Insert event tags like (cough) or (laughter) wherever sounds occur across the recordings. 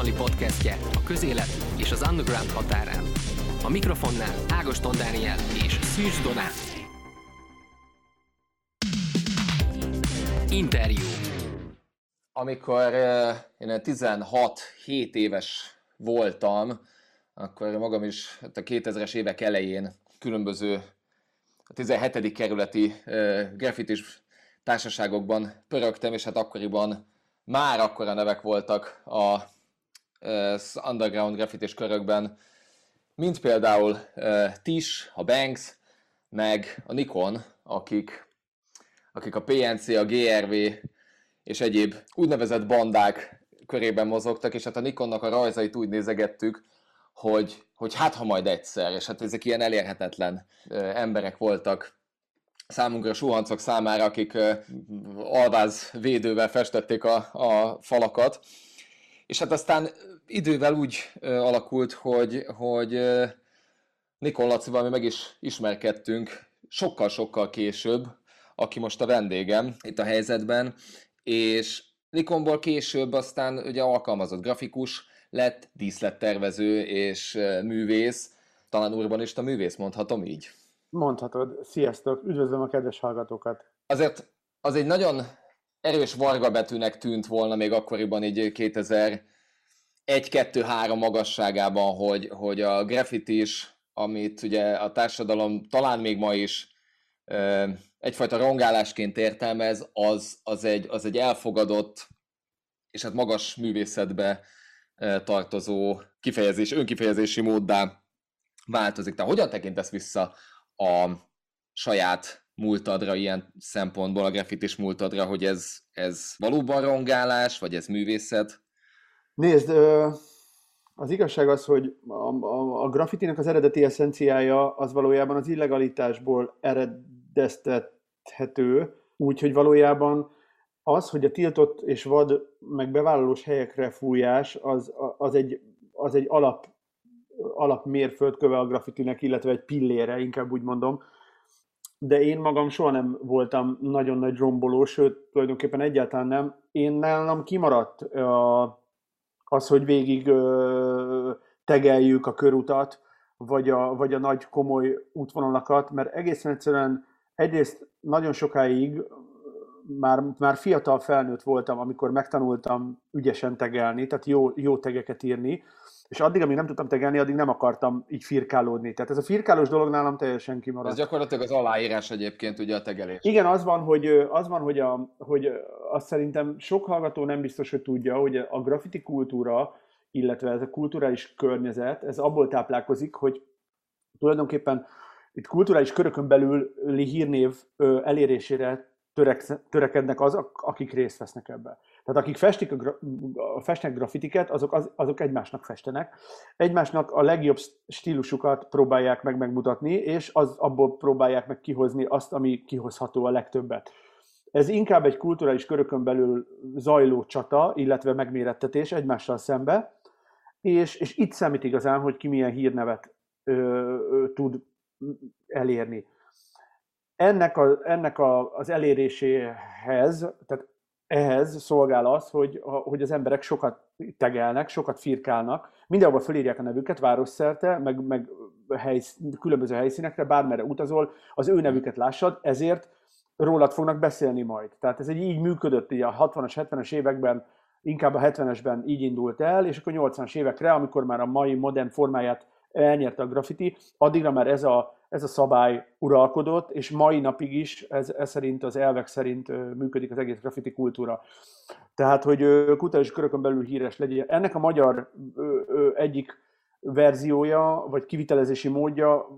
azonnali podcastje a közélet és az underground határán. A mikrofonnál Ágoston Dániel és Szűcs Donát. Interjú. Amikor uh, én 16-7 éves voltam, akkor magam is a 2000-es évek elején különböző a 17. kerületi uh, graffitis társaságokban pörögtem, és hát akkoriban már akkora nevek voltak a underground graffitis körökben, mint például Tish, a Banks, meg a Nikon, akik, akik a PNC, a GRV és egyéb úgynevezett bandák körében mozogtak, és hát a Nikonnak a rajzait úgy nézegettük, hogy, hogy hát ha majd egyszer, és hát ezek ilyen elérhetetlen emberek voltak számunkra suhancok számára, akik alváz védővel festették a, a falakat, és hát aztán idővel úgy alakult, hogy, hogy Nikon Lacival mi meg is ismerkedtünk sokkal-sokkal később, aki most a vendégem itt a helyzetben, és Nikonból később aztán ugye alkalmazott grafikus lett, díszlettervező és művész, talán urbanista művész, mondhatom így. Mondhatod. Sziasztok, üdvözlöm a kedves hallgatókat. Azért az egy nagyon erős varga betűnek tűnt volna még akkoriban, így 2001-2-3 magasságában, hogy, hogy a graffiti is, amit ugye a társadalom talán még ma is egyfajta rongálásként értelmez, az, az, egy, az egy elfogadott és hát magas művészetbe tartozó kifejezés, önkifejezési móddá változik. Te hogyan tekintesz vissza a saját múltadra ilyen szempontból, a graffitis múltadra, hogy ez, ez valóban rongálás, vagy ez művészet? Nézd, az igazság az, hogy a, a, a graffitinek az eredeti eszenciája az valójában az illegalitásból eredeztethető, úgyhogy valójában az, hogy a tiltott és vad, meg bevállalós helyekre fújás, az, az egy, az egy alap, alap mérföldköve a graffitinek, illetve egy pillére, inkább úgy mondom. De én magam soha nem voltam nagyon nagy romboló, sőt, tulajdonképpen egyáltalán nem. Én nálam kimaradt a, az, hogy végig ö, tegeljük a körutat, vagy a, vagy a nagy komoly útvonalakat, mert egészen egyszerűen egyrészt nagyon sokáig már, már fiatal felnőtt voltam, amikor megtanultam ügyesen tegelni, tehát jó, jó tegeket írni, és addig, amíg nem tudtam tegelni, addig nem akartam így firkálódni. Tehát ez a firkálós dolog nálam teljesen kimaradt. Ez gyakorlatilag az aláírás egyébként ugye a tegelés. Igen, az van, hogy, az van, hogy, a, hogy azt szerintem sok hallgató nem biztos, hogy tudja, hogy a graffiti kultúra, illetve ez a kulturális környezet, ez abból táplálkozik, hogy tulajdonképpen itt kulturális körökön belüli hírnév elérésére törek, törekednek azok, akik részt vesznek ebben. Tehát akik festik a, gra, festnek grafitiket, azok, az, azok egymásnak festenek. Egymásnak a legjobb stílusukat próbálják meg megmutatni, és az, abból próbálják meg kihozni azt, ami kihozható a legtöbbet. Ez inkább egy kulturális körökön belül zajló csata, illetve megmérettetés egymással szembe, és, és itt számít igazán, hogy ki milyen hírnevet ö, ö, tud elérni ennek, a, ennek a, az eléréséhez, tehát ehhez szolgál az, hogy, hogy az emberek sokat tegelnek, sokat firkálnak, mindenhol fölírják a nevüket városszerte, meg, meg helysz, különböző helyszínekre, bármerre utazol, az ő nevüket lássad, ezért rólad fognak beszélni majd. Tehát ez egy így működött így a 60-as, 70-es években, inkább a 70-esben így indult el, és akkor 80-as évekre, amikor már a mai modern formáját elnyerte a graffiti, addigra már ez a ez a szabály uralkodott, és mai napig is ez, ez szerint, az elvek szerint működik az egész graffiti kultúra. Tehát, hogy kutatási körökön belül híres legyen. Ennek a magyar egyik verziója, vagy kivitelezési módja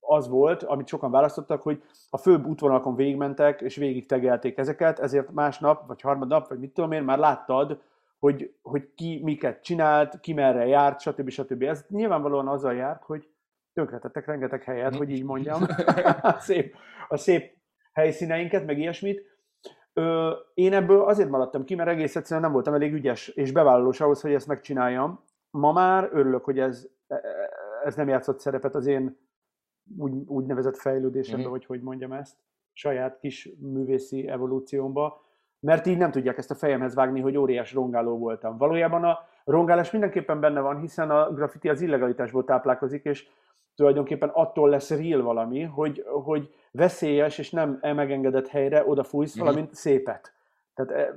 az volt, amit sokan választottak, hogy a főbb útvonalakon végigmentek, és végig tegelték ezeket, ezért másnap, vagy harmadnap, vagy mit tudom én, már láttad, hogy, hogy ki miket csinált, ki merre járt, stb. stb. Ez nyilvánvalóan azzal járt, hogy tönkretettek rengeteg helyet, hogy így mondjam, (laughs) a, szép, a szép helyszíneinket, meg ilyesmit. Ö, én ebből azért maradtam ki, mert egész egyszerűen nem voltam elég ügyes és bevállalós ahhoz, hogy ezt megcsináljam. Ma már örülök, hogy ez, e, ez nem játszott szerepet az én úgy, úgynevezett fejlődésemben, mm-hmm. vagy hogy mondjam ezt, saját kis művészi evolúciómba, mert így nem tudják ezt a fejemhez vágni, hogy óriás rongáló voltam. Valójában a, rongálás mindenképpen benne van, hiszen a graffiti az illegalitásból táplálkozik, és tulajdonképpen attól lesz real valami, hogy, hogy veszélyes és nem megengedett helyre odafújsz mm-hmm. valamint szépet. Tehát e,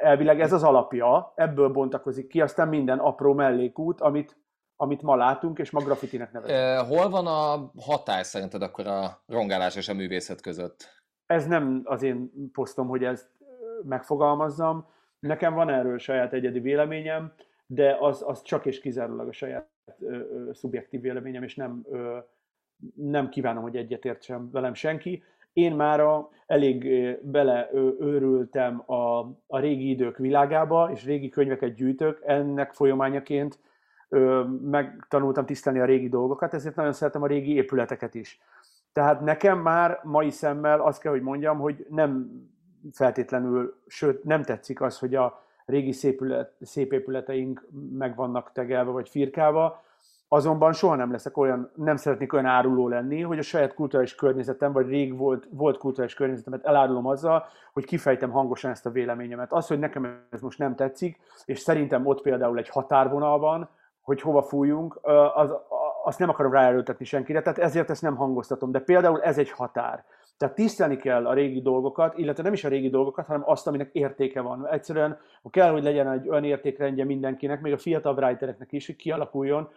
elvileg ez az alapja, ebből bontakozik ki, aztán minden apró mellékút, amit, amit ma látunk, és ma graffitinek nevezünk. Hol van a határ szerinted akkor a rongálás és a művészet között? Ez nem az én posztom, hogy ezt megfogalmazzam. Nekem van erről saját egyedi véleményem, de az, az csak és kizárólag a saját ö, ö, szubjektív véleményem, és nem, ö, nem kívánom, hogy egyetértsem velem senki. Én már elég beleőrültem a, a régi idők világába, és régi könyveket gyűjtök, ennek folyamányaként ö, megtanultam tisztelni a régi dolgokat, ezért nagyon szeretem a régi épületeket is. Tehát nekem már mai szemmel azt kell, hogy mondjam, hogy nem feltétlenül, sőt nem tetszik az, hogy a régi szépület, szép épületeink meg vannak tegelve vagy firkálva, azonban soha nem leszek olyan, nem szeretnék olyan áruló lenni, hogy a saját kulturális környezetem, vagy rég volt, volt kulturális környezetemet elárulom azzal, hogy kifejtem hangosan ezt a véleményemet. Az, hogy nekem ez most nem tetszik, és szerintem ott például egy határvonal van, hogy hova fújjunk, az, azt nem akarom ráerőltetni senkire, tehát ezért ezt nem hangoztatom. De például ez egy határ. Tehát tisztelni kell a régi dolgokat, illetve nem is a régi dolgokat, hanem azt, aminek értéke van. Egyszerűen kell, hogy legyen egy olyan értékrendje mindenkinek, még a fiatal writereknek is, hogy kialakuljon,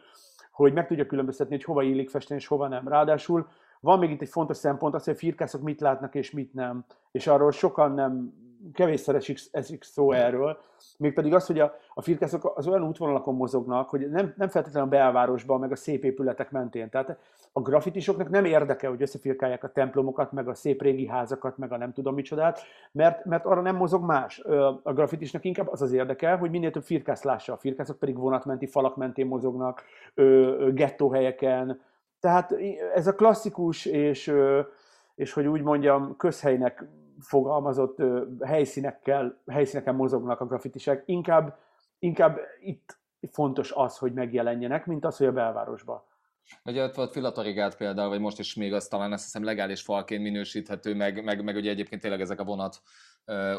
hogy meg tudja különböztetni, hogy hova illik festeni, és hova nem. Ráadásul van még itt egy fontos szempont, az, hogy a firkászok mit látnak és mit nem. És arról sokan nem kevésszer esik, esik szó erről, mégpedig az, hogy a, a firkászok az olyan útvonalakon mozognak, hogy nem, nem feltétlenül a belvárosban, meg a szép épületek mentén. Tehát a grafitisoknak nem érdeke, hogy összefirkálják a templomokat, meg a szép régi házakat, meg a nem tudom micsodát, mert, mert arra nem mozog más. A grafitisnak inkább az az érdeke, hogy minél több firkász lássa. A firkászok pedig vonatmenti falak mentén mozognak, gettóhelyeken. Tehát ez a klasszikus és, és hogy úgy mondjam, közhelynek fogalmazott helyszínekkel, helyszíneken mozognak a grafitisek. Inkább, inkább itt fontos az, hogy megjelenjenek, mint az, hogy a belvárosban. Ugye ott volt Filatorigát például, vagy most is még az talán azt hiszem legális falként minősíthető, meg, meg, meg ugye egyébként tényleg ezek a vonat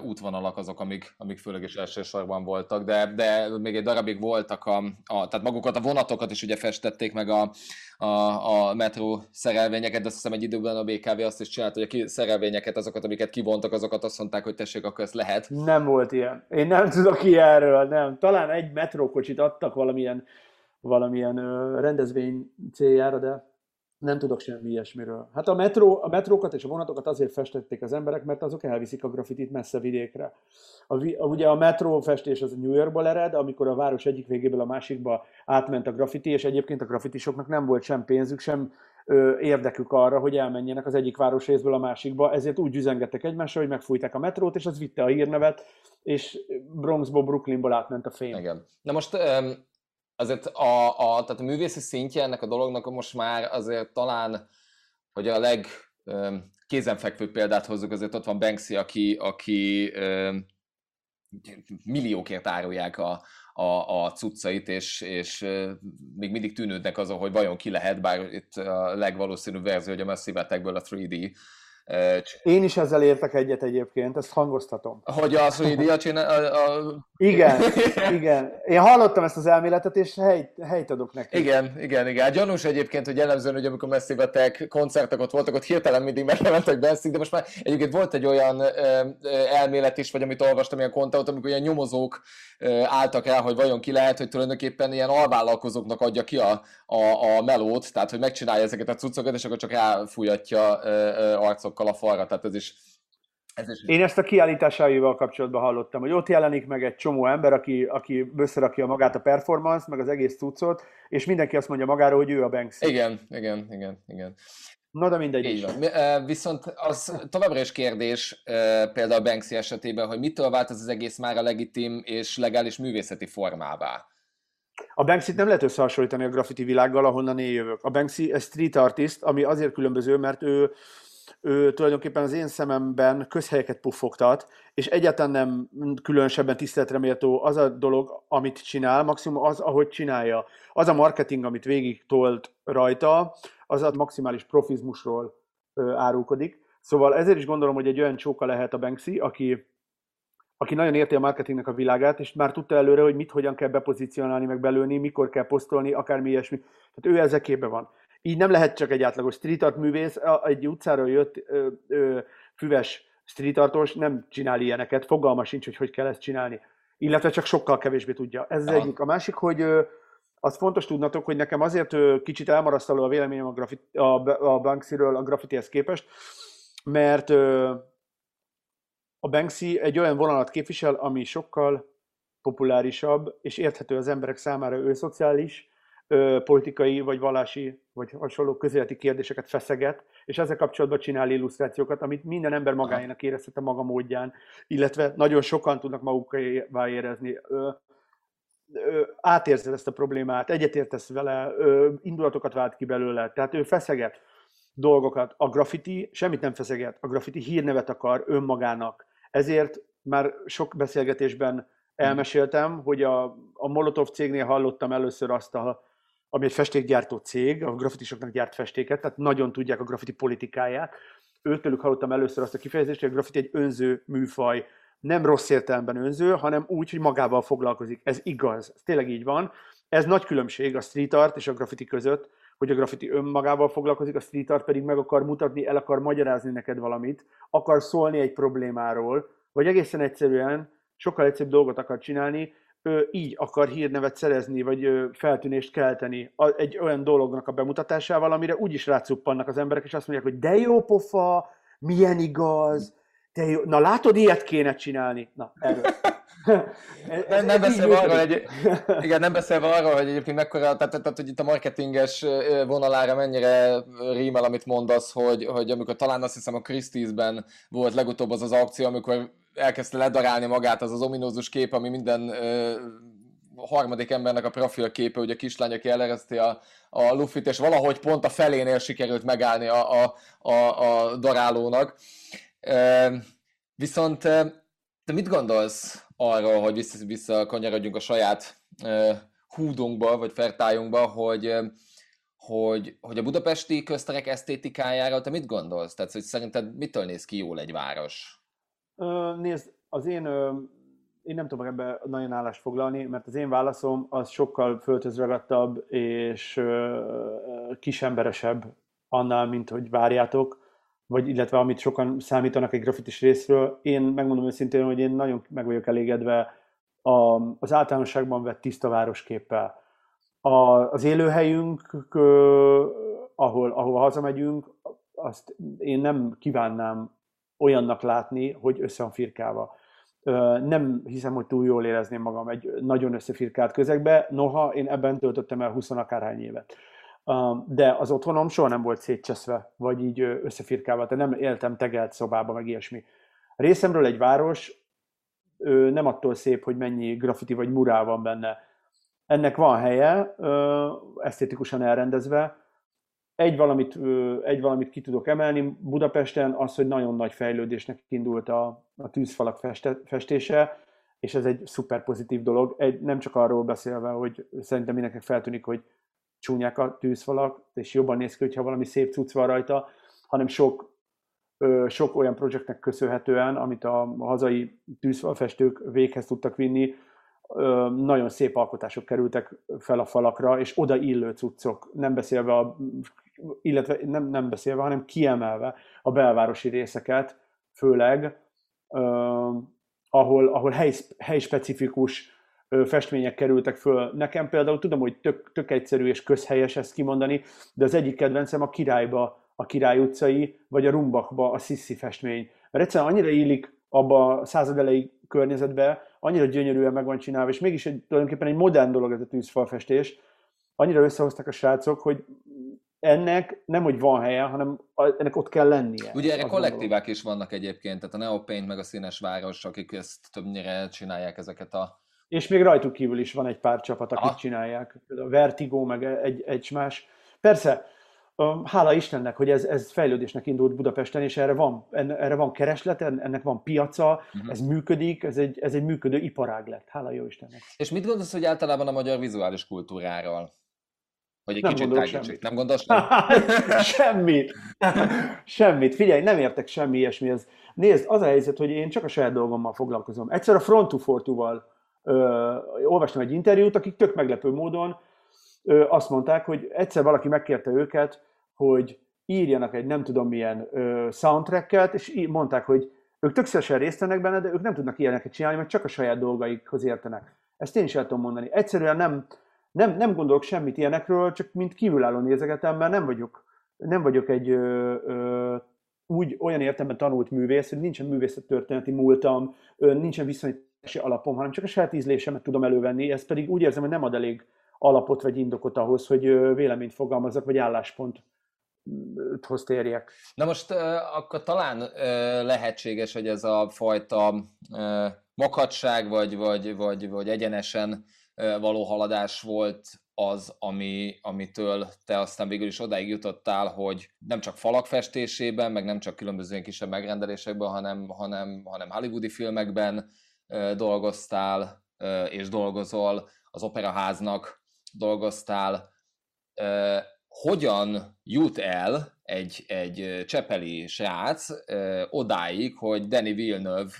útvonalak azok, amik, amik főleg is elsősorban voltak, de, de még egy darabig voltak, a, a, tehát magukat a vonatokat is ugye festették meg a, a, a metró szerelvényeket, de azt hiszem egy időben a BKV azt is csinált, hogy a szerelvényeket, azokat, amiket kivontak, azokat azt mondták, hogy tessék, akkor ezt lehet. Nem volt ilyen. Én nem tudok ilyenről, nem. Talán egy metrókocsit adtak valamilyen, valamilyen rendezvény céljára, de nem tudok semmi ilyesmiről. Hát a, metró, a metrókat és a vonatokat azért festették az emberek, mert azok elviszik a grafitit messze vidékre. A, ugye a metró festés az New Yorkból ered, amikor a város egyik végéből a másikba átment a grafiti, és egyébként a grafitisoknak nem volt sem pénzük, sem ö, érdekük arra, hogy elmenjenek az egyik városrészből a másikba, ezért úgy üzengettek egymásra, hogy megfújták a metrót, és az vitte a hírnevet, és Bronxból, Brooklynból átment a fény. Igen. Na most um azért a, a, tehát a művészi szintje ennek a dolognak most már azért talán, hogy a leg kézenfekvő példát hozzuk, azért ott van Banksy, aki, aki milliókért árulják a, a, a cuccait, és, és még mindig tűnődnek azon, hogy vajon ki lehet, bár itt a legvalószínűbb verzió, hogy a Messi a 3D én is ezzel értek egyet egyébként, ezt hangoztatom. Hogy a Suidia csinál... A, a... Igen, (laughs) igen. Én hallottam ezt az elméletet, és helyt, helyt adok neki. Igen, igen, igen. Hát gyanús egyébként, hogy jellemzően, hogy amikor Attack koncertek ott voltak, ott hirtelen mindig megjelentek Benszik, de most már egyébként volt egy olyan ö, elmélet is, vagy amit olvastam, ilyen kontaut, amikor ilyen nyomozók ö, álltak el, hogy vajon ki lehet, hogy tulajdonképpen ilyen alvállalkozóknak adja ki a, a, a melót, tehát hogy megcsinálja ezeket a cuccokat, és akkor csak elfújatja ö, ö, arcokkal a falra, tehát ez is ez is... Én ezt a kiállításaival kapcsolatban hallottam, hogy ott jelenik meg egy csomó ember, aki, aki összerakja magát a performance, meg az egész cuccot, és mindenki azt mondja magáról, hogy ő a Banksy. Igen, igen, igen, igen. Na de mindegy Így van. Viszont az továbbra is kérdés, például Banksy esetében, hogy mitől vált ez az egész már a legitim és legális művészeti formává? A Banksy-t nem lehet összehasonlítani a graffiti világgal, ahonnan én jövök. A Banksy egy street artist, ami azért különböző, mert ő ő tulajdonképpen az én szememben közhelyeket puffogtat, és egyáltalán nem különösebben tiszteletre méltó az a dolog, amit csinál, maximum az, ahogy csinálja. Az a marketing, amit végig tolt rajta, az a maximális profizmusról árulkodik. Szóval ezért is gondolom, hogy egy olyan csóka lehet a Banksy, aki, aki nagyon érti a marketingnek a világát, és már tudta előre, hogy mit, hogyan kell bepozícionálni, meg belőni, mikor kell posztolni, akármi ilyesmi. Tehát ő ezekében van. Így nem lehet csak egy átlagos street art művész, egy utcáról jött ö, ö, füves street artos nem csinál ilyeneket, fogalma sincs, hogy hogy kell ezt csinálni. Illetve csak sokkal kevésbé tudja. Ez az egyik. A másik, hogy ö, az fontos tudnatok, hogy nekem azért ö, kicsit elmarasztaló a véleményem a, grafit, a, a Banksyről a graffitihez képest, mert ö, a Banksy egy olyan vonalat képvisel, ami sokkal populárisabb, és érthető az emberek számára, ő szociális, politikai, vagy vallási, vagy hasonló közéleti kérdéseket feszeget, és ezzel kapcsolatban csinál illusztrációkat, amit minden ember magáénak érezhet a maga módján, illetve nagyon sokan tudnak magukévá érezni. Átérzed ezt a problémát, egyetértesz vele, indulatokat vált ki belőle, tehát ő feszeget dolgokat. A graffiti semmit nem feszeget, a graffiti hírnevet akar önmagának. Ezért már sok beszélgetésben elmeséltem, hogy a, a Molotov cégnél hallottam először azt a ami egy festékgyártó cég, a grafitisoknak gyárt festéket, tehát nagyon tudják a graffiti politikáját. Őtőlük hallottam először azt a kifejezést, hogy a graffiti egy önző műfaj, nem rossz értelemben önző, hanem úgy, hogy magával foglalkozik. Ez igaz, ez tényleg így van. Ez nagy különbség a street art és a graffiti között, hogy a graffiti önmagával foglalkozik, a street art pedig meg akar mutatni, el akar magyarázni neked valamit, akar szólni egy problémáról, vagy egészen egyszerűen sokkal egyszerűbb dolgot akar csinálni, így akar hírnevet szerezni, vagy feltűnést kelteni egy olyan dolognak a bemutatásával, amire úgyis rácuppannak az emberek, és azt mondják, hogy de jó pofa, milyen igaz, de jó. Na látod, ilyet kéne csinálni. Na, erről. (laughs) nem, nem beszélve arról, hogy, igen, nem beszélve arról, hogy egyébként mekkora, tehát, tehát, hogy itt a marketinges vonalára mennyire rímel, amit mondasz, hogy, hogy amikor talán azt hiszem a Christie's-ben volt legutóbb az az akció, amikor elkezdte ledarálni magát az az ominózus kép, ami minden ö, harmadik embernek a profilképe, ugye a kislány, aki elereszti a, a lufit, és valahogy pont a felénél sikerült megállni a, a, a, a darálónak. E, viszont te mit gondolsz arról, hogy vissza, visszakanyarodjunk a saját e, húdunkba, vagy fertájunkba, hogy, hogy, hogy a budapesti közterek esztétikájára te mit gondolsz? Tehát, hogy szerinted mitől néz ki jól egy város? Nézd, az én, én nem tudok ebbe nagyon állást foglalni, mert az én válaszom az sokkal földhözragadtabb és kisemberesebb annál, mint hogy várjátok, vagy illetve amit sokan számítanak egy grafitis részről. Én megmondom őszintén, hogy én nagyon meg vagyok elégedve a, az általánosságban vett tiszta városképpel. A, az élőhelyünk, ahol, ahol hazamegyünk, azt én nem kívánnám olyannak látni, hogy össze van firkálva. Nem hiszem, hogy túl jól érezném magam egy nagyon összefirkált közegbe, noha én ebben töltöttem el 20 akárhány évet. De az otthonom soha nem volt szétcseszve, vagy így összefirkálva, tehát nem éltem tegelt szobába, meg ilyesmi. Részemről egy város nem attól szép, hogy mennyi graffiti vagy murál van benne. Ennek van helye, esztétikusan elrendezve, egy valamit, egy valamit ki tudok emelni Budapesten, az, hogy nagyon nagy fejlődésnek indult a, a tűzfalak feste, festése, és ez egy szuper pozitív dolog. Egy, nem csak arról beszélve, hogy szerintem mindenkinek feltűnik, hogy csúnyák a tűzfalak, és jobban néz ki, hogyha valami szép cucc van rajta, hanem sok, sok olyan projektnek köszönhetően, amit a hazai tűzfalfestők véghez tudtak vinni, nagyon szép alkotások kerültek fel a falakra, és oda illő cuccok, nem beszélve a illetve nem, nem beszélve, hanem kiemelve a belvárosi részeket, főleg, ahol, ahol hely, helyspecifikus festmények kerültek föl. Nekem például tudom, hogy tök, tök egyszerű és közhelyes ezt kimondani, de az egyik kedvencem a Királyba, a Király utcai, vagy a Rumbakba a Sissi festmény. Mert egyszerűen annyira illik abba a század elejé környezetbe, annyira gyönyörűen meg van csinálva, és mégis egy, tulajdonképpen egy modern dolog ez a tűzfalfestés. Annyira összehoztak a srácok, hogy ennek nem, hogy van helye, hanem ennek ott kell lennie. Ugye erre kollektívák is vannak egyébként, tehát a Neopaint meg a Színes Város, akik ezt többnyire csinálják ezeket a... És még rajtuk kívül is van egy pár csapat, akik Aha. csinálják. A Vertigo, meg egy, egy más. Persze, hála Istennek, hogy ez, ez fejlődésnek indult Budapesten, és erre van, erre van kereslet, ennek van piaca, uh-huh. ez működik, ez egy, ez egy működő iparág lett. Hála jó Istennek. És mit gondolsz, hogy általában a magyar vizuális kultúráról? Hogy egy nem kicsit tágítsuk. Nem gondolsz nem? (laughs) semmit. semmit. Figyelj, nem értek semmi ilyesmihez. Nézd, az a helyzet, hogy én csak a saját dolgommal foglalkozom. Egyszer a Front to Fortúval olvastam egy interjút, akik tök meglepő módon ö, azt mondták, hogy egyszer valaki megkérte őket, hogy írjanak egy nem tudom milyen ö, soundtracket, és mondták, hogy ők tök szívesen részt vennek benne, de ők nem tudnak ilyeneket csinálni, mert csak a saját dolgaikhoz értenek. Ezt én is el tudom mondani. Egyszerűen nem, nem, nem gondolok semmit ilyenekről, csak mint kívülálló nézegetem, mert nem vagyok, nem vagyok egy ö, ö, úgy olyan értelemben tanult művész, hogy nincsen művészettörténeti múltam, nincsen viszonyítási alapom, hanem csak a saját ízlésemet tudom elővenni, ez pedig úgy érzem, hogy nem ad elég alapot vagy indokot ahhoz, hogy véleményt fogalmazok, vagy állásponthoz térjek. Na most akkor talán lehetséges, hogy ez a fajta makadság, vagy, vagy, vagy, vagy egyenesen való haladás volt az, ami, amitől te aztán végül is odáig jutottál, hogy nem csak falak festésében, meg nem csak különböző kisebb megrendelésekben, hanem, hanem, hanem hollywoodi filmekben dolgoztál és dolgozol, az operaháznak dolgoztál. Hogyan jut el egy, egy csepeli srác odáig, hogy Danny Villeneuve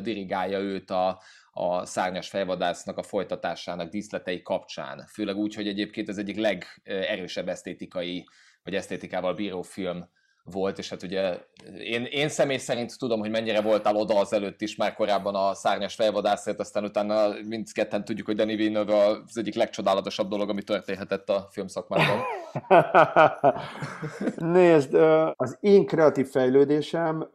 dirigálja őt a, a szárnyas fejvadásznak a folytatásának díszletei kapcsán. Főleg úgy, hogy egyébként ez egyik legerősebb esztétikai, vagy esztétikával bíró film volt, és hát ugye én, én személy szerint tudom, hogy mennyire voltál oda az előtt is, már korábban a szárnyas fejvadászért, aztán utána mindketten tudjuk, hogy Danny Villeneuve az egyik legcsodálatosabb dolog, ami történhetett a filmszakmában. (laughs) Nézd, az én kreatív fejlődésem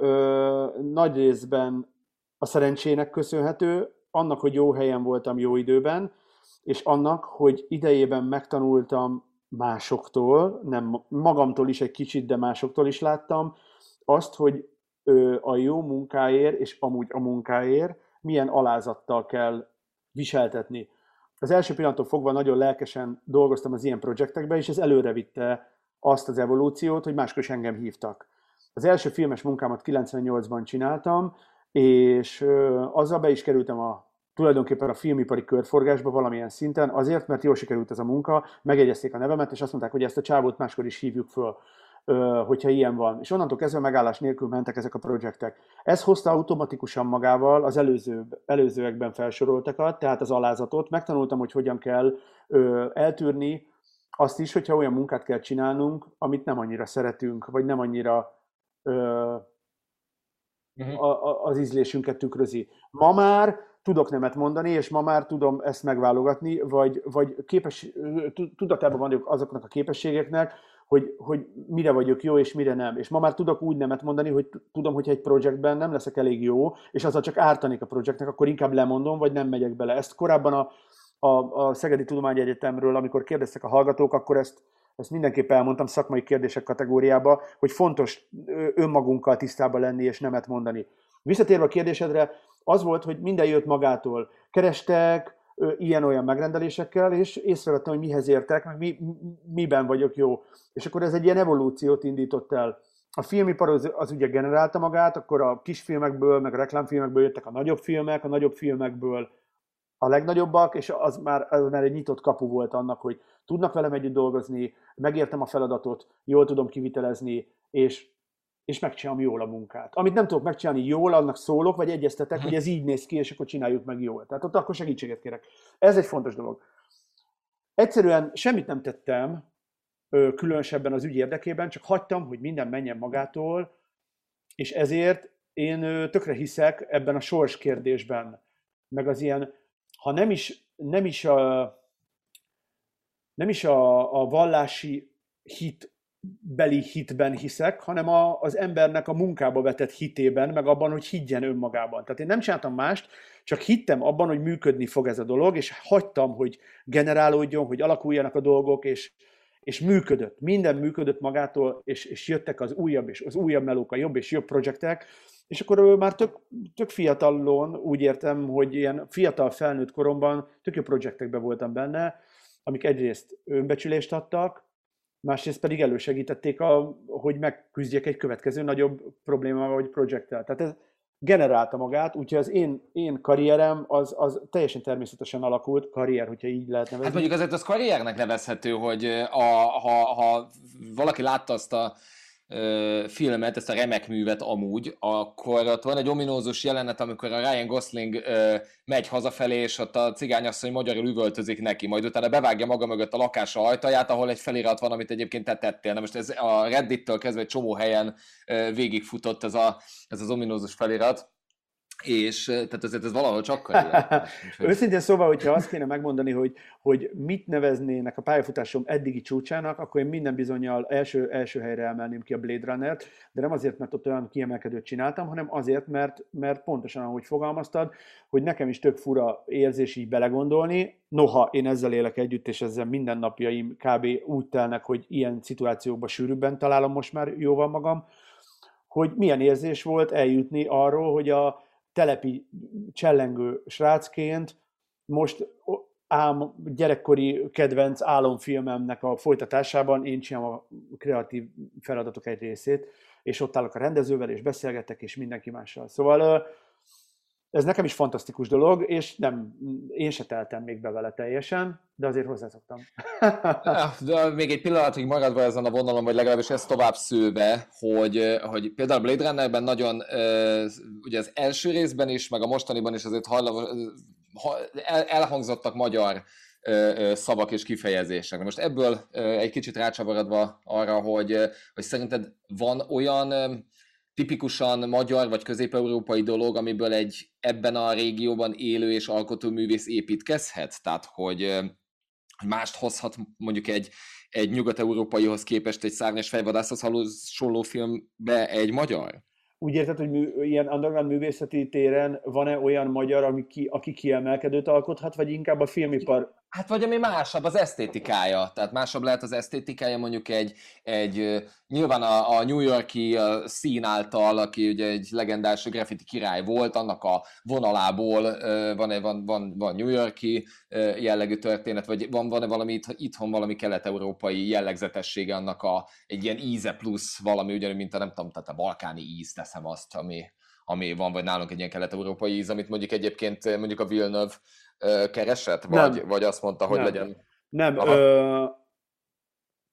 nagy részben a szerencsének köszönhető, annak, hogy jó helyen voltam jó időben, és annak, hogy idejében megtanultam másoktól, nem magamtól is egy kicsit, de másoktól is láttam, azt, hogy a jó munkáért és amúgy a munkáért milyen alázattal kell viseltetni. Az első pillanattól fogva nagyon lelkesen dolgoztam az ilyen projektekbe, és ez előre vitte azt az evolúciót, hogy máskor is engem hívtak. Az első filmes munkámat 98-ban csináltam, és azzal be is kerültem a tulajdonképpen a filmipari körforgásba valamilyen szinten, azért, mert jól sikerült ez a munka, megegyezték a nevemet, és azt mondták, hogy ezt a csávót máskor is hívjuk föl, hogyha ilyen van. És onnantól kezdve megállás nélkül mentek ezek a projektek. Ez hozta automatikusan magával az előző, előzőekben felsoroltakat, tehát az alázatot. Megtanultam, hogy hogyan kell eltűrni azt is, hogyha olyan munkát kell csinálnunk, amit nem annyira szeretünk, vagy nem annyira uh-huh. a, az ízlésünket tükrözi. Ma már tudok nemet mondani, és ma már tudom ezt megválogatni, vagy, vagy képes, tudatában vagyok azoknak a képességeknek, hogy, hogy mire vagyok jó, és mire nem. És ma már tudok úgy nemet mondani, hogy tudom, hogy egy projektben nem leszek elég jó, és azzal csak ártanék a projektnek, akkor inkább lemondom, vagy nem megyek bele. Ezt korábban a, a, a Szegedi Tudományegyetemről, amikor kérdeztek a hallgatók, akkor ezt, ezt mindenképp elmondtam szakmai kérdések kategóriába, hogy fontos önmagunkkal tisztában lenni és nemet mondani. Visszatérve a kérdésedre, az volt, hogy minden jött magától. Kerestek ilyen-olyan megrendelésekkel, és észrevettem, hogy mihez értek, meg mi, miben vagyok jó. És akkor ez egy ilyen evolúciót indított el. A filmipar az, az ugye generálta magát, akkor a kisfilmekből, meg a reklámfilmekből jöttek a nagyobb filmek, a nagyobb filmekből a legnagyobbak, és az már, az már egy nyitott kapu volt annak, hogy tudnak velem együtt dolgozni, megértem a feladatot, jól tudom kivitelezni, és és megcsinálom jól a munkát. Amit nem tudok megcsinálni jól, annak szólok, vagy egyeztetek, hogy ez így néz ki, és akkor csináljuk meg jól. Tehát ott akkor segítséget kérek. Ez egy fontos dolog. Egyszerűen semmit nem tettem, különösebben az ügy érdekében, csak hagytam, hogy minden menjen magától, és ezért én tökre hiszek ebben a sors kérdésben, meg az ilyen, ha nem is, nem is a, nem is a, a vallási hit beli hitben hiszek, hanem a, az embernek a munkába vetett hitében, meg abban, hogy higgyen önmagában. Tehát én nem csináltam mást, csak hittem abban, hogy működni fog ez a dolog, és hagytam, hogy generálódjon, hogy alakuljanak a dolgok, és, és működött. Minden működött magától, és, és jöttek az újabb és az újabb melók, a jobb és jobb projektek, és akkor már tök, tök fiatalon, úgy értem, hogy ilyen fiatal felnőtt koromban tök jó projektekben voltam benne, amik egyrészt önbecsülést adtak, másrészt pedig elősegítették, a, hogy megküzdjek egy következő nagyobb problémával, vagy projekttel. Tehát ez generálta magát, úgyhogy az én, én karrierem az, az teljesen természetesen alakult, karrier, hogyha így lehet nevezni. Hát mondjuk azért az karriernek nevezhető, hogy a, ha, ha valaki látta azt a filmet, ezt a remek művet amúgy, akkor ott van egy ominózus jelenet, amikor a Ryan Gosling ö, megy hazafelé, és ott a cigányasszony magyarul üvöltözik neki, majd utána bevágja maga mögött a lakása ajtaját, ahol egy felirat van, amit egyébként te tettél. Na most ez a Reddit-től kezdve egy csomó helyen ö, végigfutott ez, a, ez az ominózus felirat, és tehát azért ez valahol csak karrier. (laughs) Őszintén szóval, hogyha azt kéne megmondani, hogy, hogy mit neveznének a pályafutásom eddigi csúcsának, akkor én minden bizonyal első, első helyre emelném ki a Blade Runner-t, de nem azért, mert ott olyan kiemelkedőt csináltam, hanem azért, mert, mert pontosan ahogy fogalmaztad, hogy nekem is tök fura érzés így belegondolni, noha én ezzel élek együtt, és ezzel mindennapjaim kb. úgy telnek, hogy ilyen szituációkban sűrűbben találom most már jóval magam, hogy milyen érzés volt eljutni arról, hogy a, telepi csellengő srácként most ám gyerekkori kedvenc álomfilmemnek a folytatásában én csinálom a kreatív feladatok egy részét, és ott állok a rendezővel, és beszélgetek, és mindenki mással. Szóval ez nekem is fantasztikus dolog, és nem, én se teltem még be vele teljesen, de azért hozzászoktam. (laughs) de még egy pillanatig maradva ezen a vonalon, vagy legalábbis ezt tovább szőve, hogy, hogy például Blade Runnerben nagyon, ugye az első részben is, meg a mostaniban is azért hajlamos, elhangzottak magyar szavak és kifejezések. Most ebből egy kicsit rácsavarodva arra, hogy, hogy szerinted van olyan tipikusan magyar vagy közép-európai dolog, amiből egy ebben a régióban élő és alkotó művész építkezhet? Tehát, hogy, mást hozhat mondjuk egy, egy nyugat-európaihoz képest egy szárnyas fejvadászhoz hasonló filmbe egy magyar? Úgy érted, hogy mű, ilyen underground művészeti téren van-e olyan magyar, ami ki, aki kiemelkedőt alkothat, vagy inkább a filmipar Hát vagy ami másabb az esztétikája, tehát másabb lehet az esztétikája mondjuk egy, egy nyilván a, a New Yorki szín által, aki ugye egy legendás graffiti király volt, annak a vonalából van-e van, van, van New Yorki jellegű történet, vagy van, van-e valami itthon valami kelet-európai jellegzetessége annak a, egy ilyen íze plusz valami, ugyanúgy, mint a nem tudom, tehát a balkáni íz teszem azt, ami, ami van, vagy nálunk egy ilyen kelet-európai íz, amit mondjuk egyébként mondjuk a Villeneuve keresett, vagy, nem. vagy azt mondta, hogy nem. legyen... Nem, ö,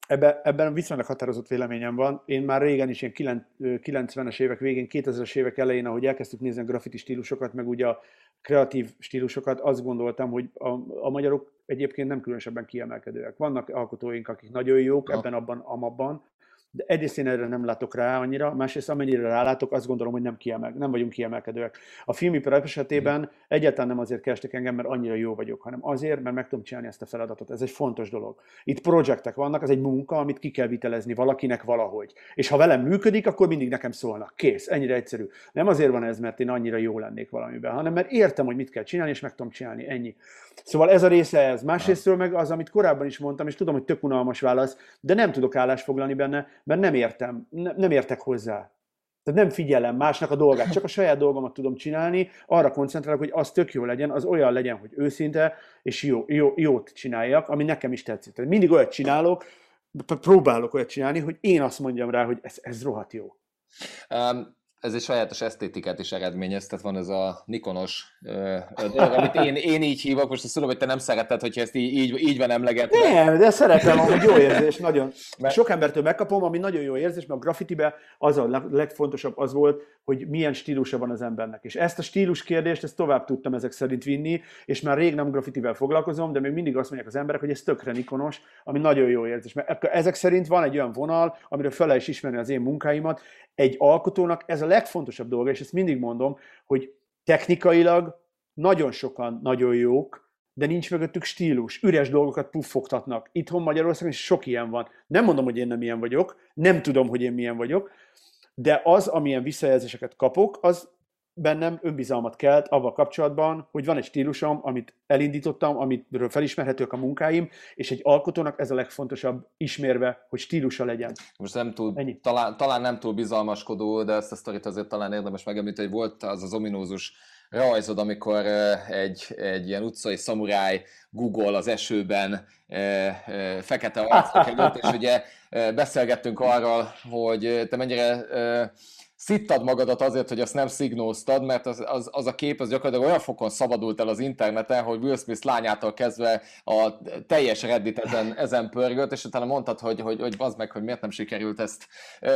ebbe, ebben viszonylag határozott véleményem van. Én már régen is ilyen 90-es évek végén, 2000-es évek elején, ahogy elkezdtük nézni a graffiti stílusokat, meg ugye a kreatív stílusokat, azt gondoltam, hogy a, a magyarok egyébként nem különösebben kiemelkedőek. Vannak alkotóink, akik nagyon jók ha. ebben, abban, amabban, de egyrészt én erre nem látok rá annyira, másrészt amennyire rálátok, azt gondolom, hogy nem, kiemel, nem vagyunk kiemelkedőek. A filmipar esetében egyáltalán nem azért kerestek engem, mert annyira jó vagyok, hanem azért, mert meg tudom csinálni ezt a feladatot. Ez egy fontos dolog. Itt projektek vannak, ez egy munka, amit ki kell vitelezni valakinek valahogy. És ha velem működik, akkor mindig nekem szólnak. Kész, ennyire egyszerű. Nem azért van ez, mert én annyira jó lennék valamiben, hanem mert értem, hogy mit kell csinálni, és meg tudom csinálni. Ennyi. Szóval ez a része ez. Másrésztről meg az, amit korábban is mondtam, és tudom, hogy tök unalmas válasz, de nem tudok állást foglalni benne, mert nem értem, ne, nem értek hozzá. Tehát nem figyelem másnak a dolgát, csak a saját dolgomat tudom csinálni, arra koncentrálok, hogy az tök jó legyen, az olyan legyen, hogy őszinte, és jó, jó, jót csináljak, ami nekem is tetszik. Tehát mindig olyat csinálok, próbálok olyat csinálni, hogy én azt mondjam rá, hogy ez, ez rohadt jó. Um, ez egy sajátos esztétikát is eredményez, tehát van ez a Nikonos dolog, amit én, én így hívok, most azt tudom, hogy te nem szereted, hogyha ezt így, így, így van emlegetve. Nem, de szeretem, hogy jó érzés, nagyon. Mert... Sok embertől megkapom, ami nagyon jó érzés, mert a graffitibe az a legfontosabb az volt, hogy milyen stílusa van az embernek. És ezt a stílus kérdést, ezt tovább tudtam ezek szerint vinni, és már rég nem graffitivel foglalkozom, de még mindig azt mondják az emberek, hogy ez tökre Nikonos, ami nagyon jó érzés. Mert ezek szerint van egy olyan vonal, amiről fel is ismerni az én munkáimat. Egy alkotónak ez a legfontosabb dolga, és ezt mindig mondom, hogy technikailag nagyon sokan nagyon jók, de nincs mögöttük stílus, üres dolgokat puffogtatnak. Itthon Magyarországon is sok ilyen van. Nem mondom, hogy én nem ilyen vagyok, nem tudom, hogy én milyen vagyok, de az, amilyen visszajelzéseket kapok, az bennem önbizalmat kelt abban kapcsolatban, hogy van egy stílusom, amit elindítottam, amitről felismerhetők a munkáim, és egy alkotónak ez a legfontosabb ismérve, hogy stílusa legyen. Most nem túl, talán, talán nem túl bizalmaskodó, de ezt a sztorit azért talán érdemes megemlíteni, hogy volt az az ominózus rajzod, amikor egy, egy ilyen utcai szamuráj Google az esőben fekete arcok előtt, és ugye beszélgettünk arról, hogy te mennyire szittad magadat azért, hogy azt nem szignóztad, mert az, az, az a kép az gyakorlatilag olyan fokon szabadult el az interneten, hogy Will Smith lányától kezdve a teljes Reddit ezen, ezen pörgött, és utána mondtad, hogy, hogy, hogy bazd meg, hogy miért nem sikerült ezt,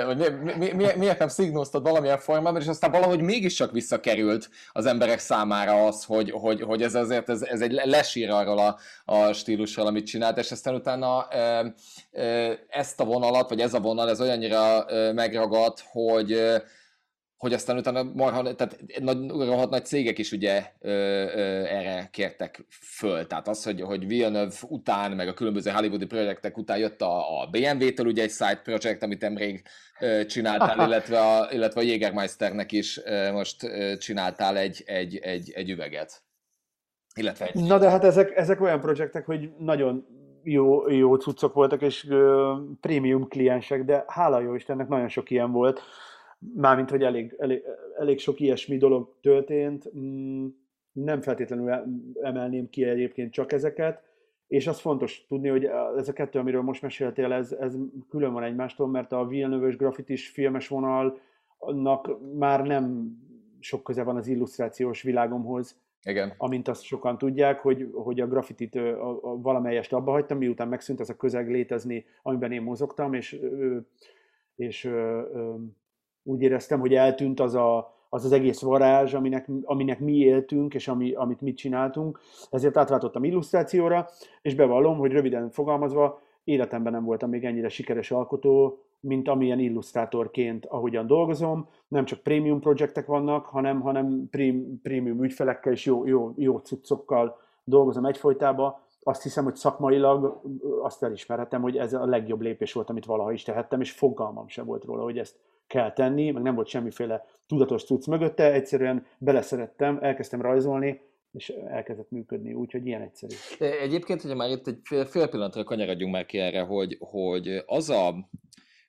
hogy mi, mi, mi, miért nem szignóztad valamilyen formában, és aztán valahogy mégiscsak visszakerült az emberek számára az, hogy, hogy, hogy ez azért ez, ez egy lesír arról a, a stílusról, amit csinált, és aztán utána e, e, ezt a vonalat, vagy ez a vonal, ez olyannyira megragad, hogy hogy aztán utána marha, tehát nagy, rohadt nagy cégek is ugye ö, ö, erre kértek föl. Tehát az, hogy, hogy Villeneuve után, meg a különböző hollywoodi projektek után jött a, a BMW-től ugye egy side project, amit nemrég ö, csináltál, illetve a, illetve a Jägermeisternek is ö, most ö, csináltál egy, egy, egy, egy üveget. Illetve egy... Na de hát ezek, ezek olyan projektek, hogy nagyon jó, jó cuccok voltak, és ö, prémium kliensek, de hála jó Istennek nagyon sok ilyen volt mármint, hogy elég, elég, elég sok ilyesmi dolog történt, mm, nem feltétlenül emelném ki egyébként csak ezeket, és az fontos tudni, hogy ez a kettő, amiről most meséltél, ez, ez külön van egymástól, mert a Villeneuve-ös grafitis filmes vonalnak már nem sok köze van az illusztrációs világomhoz, igen. amint azt sokan tudják, hogy, hogy a grafitit a, a valamelyest abba hagytam, miután megszűnt ez a közeg létezni, amiben én mozogtam, és, és, és úgy éreztem, hogy eltűnt az a, az, az egész varázs, aminek, aminek mi éltünk, és ami, amit mit csináltunk. Ezért átváltottam illusztrációra, és bevallom, hogy röviden fogalmazva, életemben nem voltam még ennyire sikeres alkotó, mint amilyen illusztrátorként, ahogyan dolgozom. Nem csak prémium projektek vannak, hanem, hanem prémium ügyfelekkel és jó, jó, jó cuccokkal dolgozom egyfolytában. Azt hiszem, hogy szakmailag azt elismerhetem, hogy ez a legjobb lépés volt, amit valaha is tehettem, és fogalmam sem volt róla, hogy ezt kell tenni, meg nem volt semmiféle tudatos cucc mögötte, egyszerűen beleszerettem, elkezdtem rajzolni, és elkezdett működni, úgyhogy ilyen egyszerű. Egyébként, hogy már itt egy fél, fél pillanatra kanyarodjunk már ki erre, hogy, hogy az a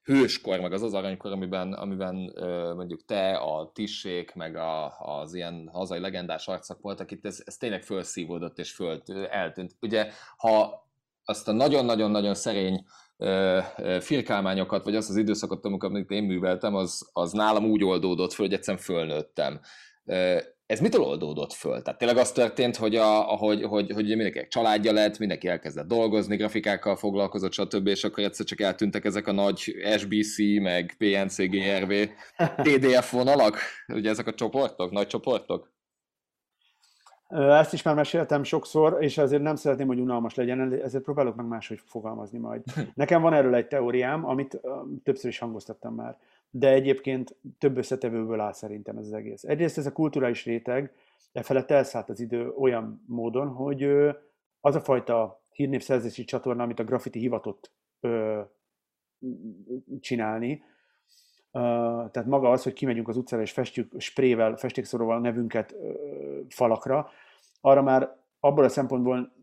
hőskor, meg az az aranykor, amiben, amiben mondjuk te, a tissék, meg a, az ilyen hazai legendás arcak voltak, itt ez, ez tényleg felszívódott és föl eltűnt. Ugye, ha azt a nagyon-nagyon-nagyon szerény firkálmányokat, vagy azt az időszakot, amikor én műveltem, az, az nálam úgy oldódott föl, hogy egyszerűen fölnőttem. Ez mitől oldódott föl? Tehát tényleg az történt, hogy, a, hogy, hogy, hogy mindenki családja lett, mindenki elkezdett dolgozni, grafikákkal foglalkozott, stb., és akkor egyszer csak eltűntek ezek a nagy SBC, meg PNC, GRV, (laughs) TDF vonalak, ugye ezek a csoportok, nagy csoportok? Ezt is már meséltem sokszor, és ezért nem szeretném, hogy unalmas legyen, ezért próbálok meg máshogy fogalmazni majd. (laughs) Nekem van erről egy teóriám, amit többször is hangoztattam már, de egyébként több összetevőből áll szerintem ez az egész. Egyrészt ez a kulturális réteg, e felett elszállt az idő olyan módon, hogy az a fajta hírnévszerzési csatorna, amit a graffiti hivatott csinálni, tehát maga az, hogy kimegyünk az utcára és festjük sprével, festékszoróval nevünket falakra, arra már abból a szempontból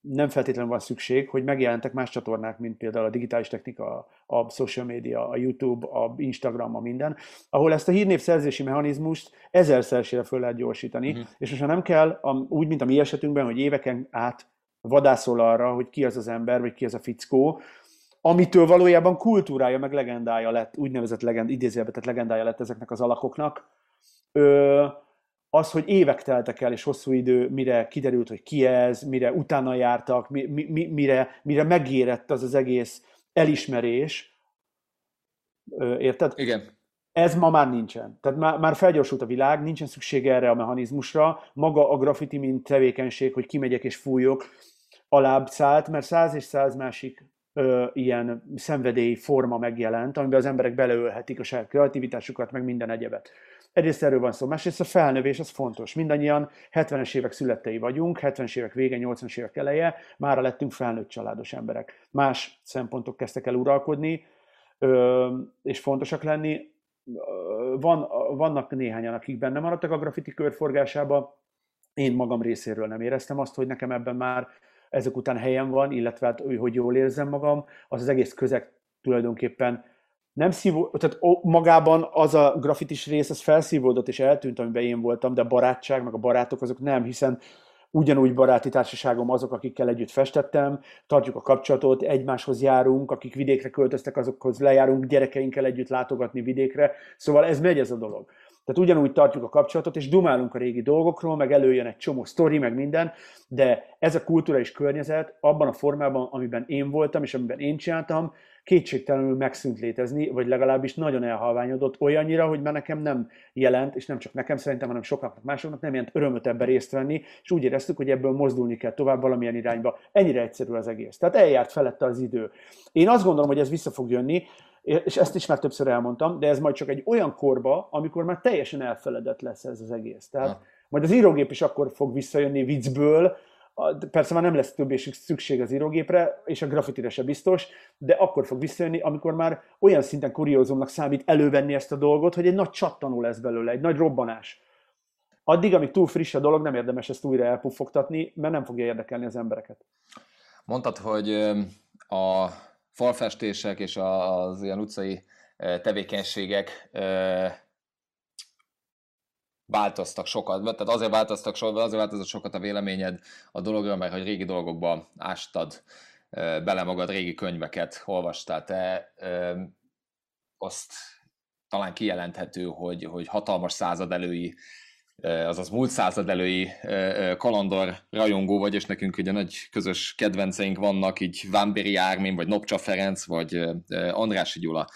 nem feltétlenül van szükség, hogy megjelentek más csatornák, mint például a digitális technika, a social media, a YouTube, a Instagram, a minden, ahol ezt a hírnévszerzési mechanizmust ezerszeresére föl lehet gyorsítani, uh-huh. és most nem kell, úgy, mint a mi esetünkben, hogy éveken át vadászol arra, hogy ki az az ember, vagy ki az a fickó, amitől valójában kultúrája, meg legendája lett, úgynevezett legend, idézőjelbetett legendája lett ezeknek az alakoknak. Ö, az, hogy évek teltek el, és hosszú idő, mire kiderült, hogy ki ez, mire utána jártak, mi, mi, mire, mire megérett az az egész elismerés, érted? Igen. Ez ma már nincsen. Tehát már, már felgyorsult a világ, nincsen szükség erre a mechanizmusra. Maga a graffiti, mint tevékenység, hogy kimegyek és fújok, alább szállt, mert száz és száz másik ilyen szenvedély forma megjelent, amiben az emberek beleölhetik a saját kreativitásukat, meg minden egyebet. Egyrészt erről van szó, másrészt a felnövés az fontos. Mindannyian 70-es évek születtei vagyunk, 70-es évek vége, 80-es évek eleje, mára lettünk felnőtt családos emberek. Más szempontok kezdtek el uralkodni, és fontosak lenni. Van, vannak néhányan, akik benne maradtak a graffiti körforgásába, én magam részéről nem éreztem azt, hogy nekem ebben már ezek után helyen van, illetve hát, hogy jól érzem magam, az az egész közeg tulajdonképpen nem szívó, tehát magában az a grafitis rész, az felszívódott és eltűnt, amiben én voltam, de a barátság, meg a barátok azok nem, hiszen ugyanúgy baráti társaságom azok, akikkel együtt festettem, tartjuk a kapcsolatot, egymáshoz járunk, akik vidékre költöztek, azokhoz lejárunk gyerekeinkkel együtt látogatni vidékre, szóval ez megy ez a dolog. Tehát ugyanúgy tartjuk a kapcsolatot, és dumálunk a régi dolgokról, meg előjön egy csomó sztori, meg minden, de ez a kulturális környezet abban a formában, amiben én voltam, és amiben én csináltam, kétségtelenül megszűnt létezni, vagy legalábbis nagyon elhalványodott olyannyira, hogy már nekem nem jelent, és nem csak nekem szerintem, hanem sokaknak másoknak nem jelent örömöt ebben részt venni, és úgy éreztük, hogy ebből mozdulni kell tovább valamilyen irányba. Ennyire egyszerű az egész. Tehát eljárt felette az idő. Én azt gondolom, hogy ez vissza fog jönni, és ezt is már többször elmondtam, de ez majd csak egy olyan korba, amikor már teljesen elfeledett lesz ez az egész. Tehát ha. majd az írógép is akkor fog visszajönni viccből, persze már nem lesz többé szükség az írógépre, és a graffitire se biztos, de akkor fog visszajönni, amikor már olyan szinten kuriózumnak számít elővenni ezt a dolgot, hogy egy nagy csattanó lesz belőle, egy nagy robbanás. Addig, amíg túl friss a dolog, nem érdemes ezt újra elpuffogtatni, mert nem fogja érdekelni az embereket. Mondtad, hogy a falfestések és az ilyen utcai tevékenységek változtak sokat, tehát azért változtak sokat, azért változott sokat a véleményed a dologra, mert hogy régi dolgokba ástad bele magad, régi könyveket. Olvastál, te azt talán kijelenthető, hogy, hogy hatalmas század elői, azaz múlt század elői kalandor rajongó vagy, és nekünk ugye nagy közös kedvenceink vannak, így Vámbéri Ármin, vagy Nopcsa Ferenc, vagy Andrási Gyula.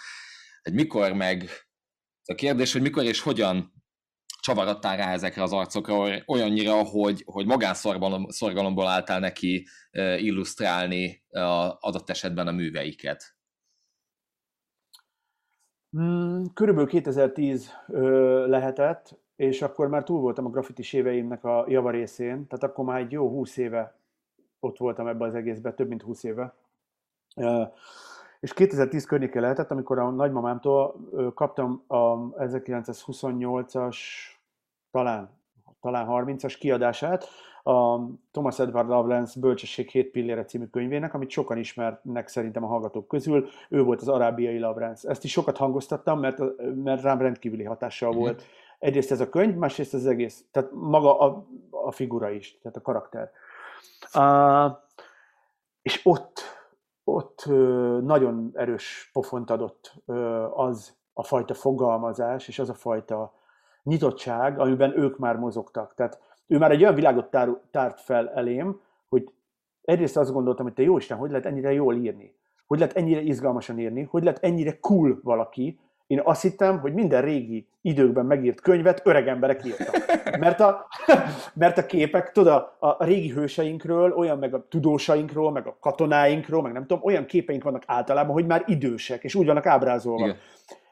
Egy mikor meg, a kérdés, hogy mikor és hogyan csavaradtál rá ezekre az arcokra olyannyira, hogy, hogy magánszorgalomból álltál neki illusztrálni a adott esetben a műveiket? Hmm, körülbelül 2010 ö, lehetett, és akkor már túl voltam a grafitis éveimnek a javarészén, tehát akkor már egy jó 20 éve ott voltam ebbe az egészbe, több mint 20 éve. És 2010 környéke lehetett, amikor a nagymamámtól kaptam a 1928-as, talán, talán 30-as kiadását, a Thomas Edward Lovelace Bölcsesség 7 pillére című könyvének, amit sokan ismernek szerintem a hallgatók közül. Ő volt az arábiai Lovelace. Ezt is sokat hangoztattam, mert, mert rám rendkívüli hatással mm-hmm. Egyrészt ez a könyv, másrészt az egész, tehát maga a, a figura is, tehát a karakter. Uh, és ott ott nagyon erős pofont adott az a fajta fogalmazás, és az a fajta nyitottság, amiben ők már mozogtak. Tehát ő már egy olyan világot tár, tárt fel elém, hogy egyrészt azt gondoltam, hogy te jó Isten, hogy lehet ennyire jól írni? Hogy lehet ennyire izgalmasan írni? Hogy lehet ennyire cool valaki? Én azt hittem, hogy minden régi időkben megírt könyvet öreg emberek írtak. Mert a, (laughs) mert a képek, tudod, a, a régi hőseinkről, olyan meg a tudósainkról, meg a katonáinkról, meg nem tudom, olyan képeink vannak általában, hogy már idősek, és úgy vannak ábrázolva. Igen.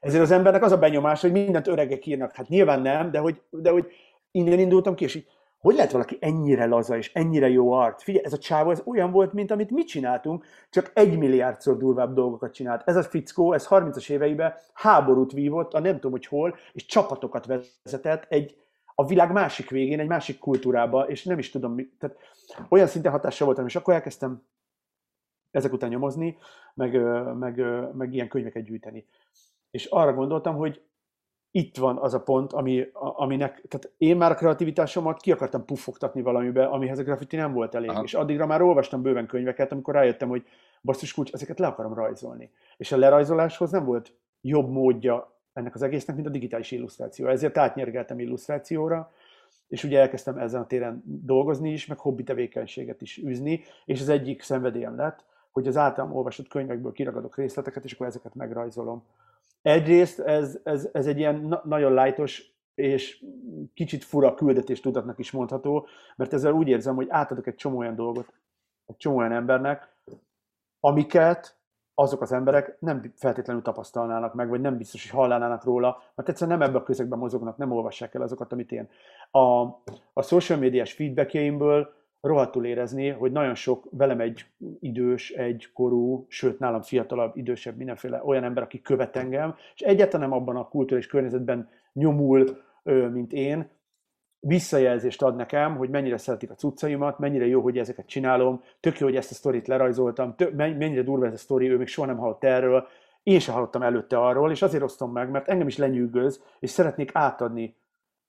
Ezért az embernek az a benyomás, hogy mindent öregek írnak. Hát nyilván nem, de hogy, de hogy innen indultam ki, és így, hogy lehet valaki ennyire laza és ennyire jó art? Figyelj, ez a csávó ez olyan volt, mint amit mi csináltunk, csak egy milliárdszor durvább dolgokat csinált. Ez a fickó, ez 30-as éveiben háborút vívott, a nem tudom, hogy hol, és csapatokat vezetett egy, a világ másik végén, egy másik kultúrába, és nem is tudom, tehát olyan szinten hatással voltam, és akkor elkezdtem ezek után nyomozni, meg, meg, meg ilyen könyveket gyűjteni. És arra gondoltam, hogy itt van az a pont, ami, aminek, tehát én már a kreativitásomat ki akartam puffogtatni valamibe, amihez a graffiti nem volt elég. Aha. És addigra már olvastam bőven könyveket, amikor rájöttem, hogy basszus kulcs, ezeket le akarom rajzolni. És a lerajzoláshoz nem volt jobb módja ennek az egésznek, mint a digitális illusztráció. Ezért átnyergeltem illusztrációra, és ugye elkezdtem ezen a téren dolgozni is, meg hobbi tevékenységet is űzni, és az egyik szenvedélyem lett, hogy az általam olvasott könyvekből kiragadok részleteket, és akkor ezeket megrajzolom. Egyrészt ez, ez, ez egy ilyen na- nagyon lájtos és kicsit fura küldetés tudatnak is mondható, mert ezzel úgy érzem, hogy átadok egy csomó olyan dolgot egy csomó olyan embernek, amiket azok az emberek nem feltétlenül tapasztalnának meg, vagy nem biztos, hogy hallanának róla, mert egyszerűen nem ebben a közegben mozognak, nem olvassák el azokat, amit én. A, a social médiás feedbackjeimből rohadtul érezni, hogy nagyon sok velem egy idős, egy korú, sőt nálam fiatalabb, idősebb, mindenféle olyan ember, aki követ engem, és egyáltalán nem abban a kulturális környezetben nyomul, mint én, visszajelzést ad nekem, hogy mennyire szeretik a cuccaimat, mennyire jó, hogy ezeket csinálom, tök jó, hogy ezt a sztorit lerajzoltam, tök, mennyire durva ez a sztori, ő még soha nem hallott erről, én sem hallottam előtte arról, és azért osztom meg, mert engem is lenyűgöz, és szeretnék átadni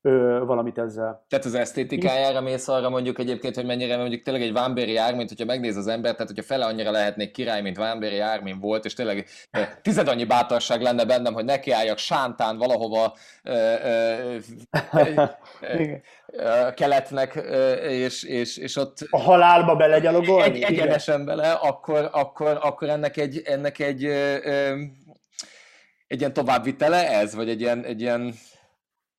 ö, valamit ezzel. Tehát az esztétikájára mész arra mondjuk egyébként, hogy mennyire mondjuk tényleg egy Vámbéri Ármin, hogyha megnéz az ember, tehát hogyha fele annyira lehetnék király, mint Vámbéri Ármin volt, és tényleg tized annyi bátorság lenne bennem, hogy nekiálljak sántán valahova ö, ö, ö, ö, keletnek, és, és, és ott... A halálba belegyalogolni? Egy, egyenesen bele, akkor, akkor, akkor ennek egy, ennek egy, ö, egy ilyen továbbvitele ez, vagy egy ilyen, egy ilyen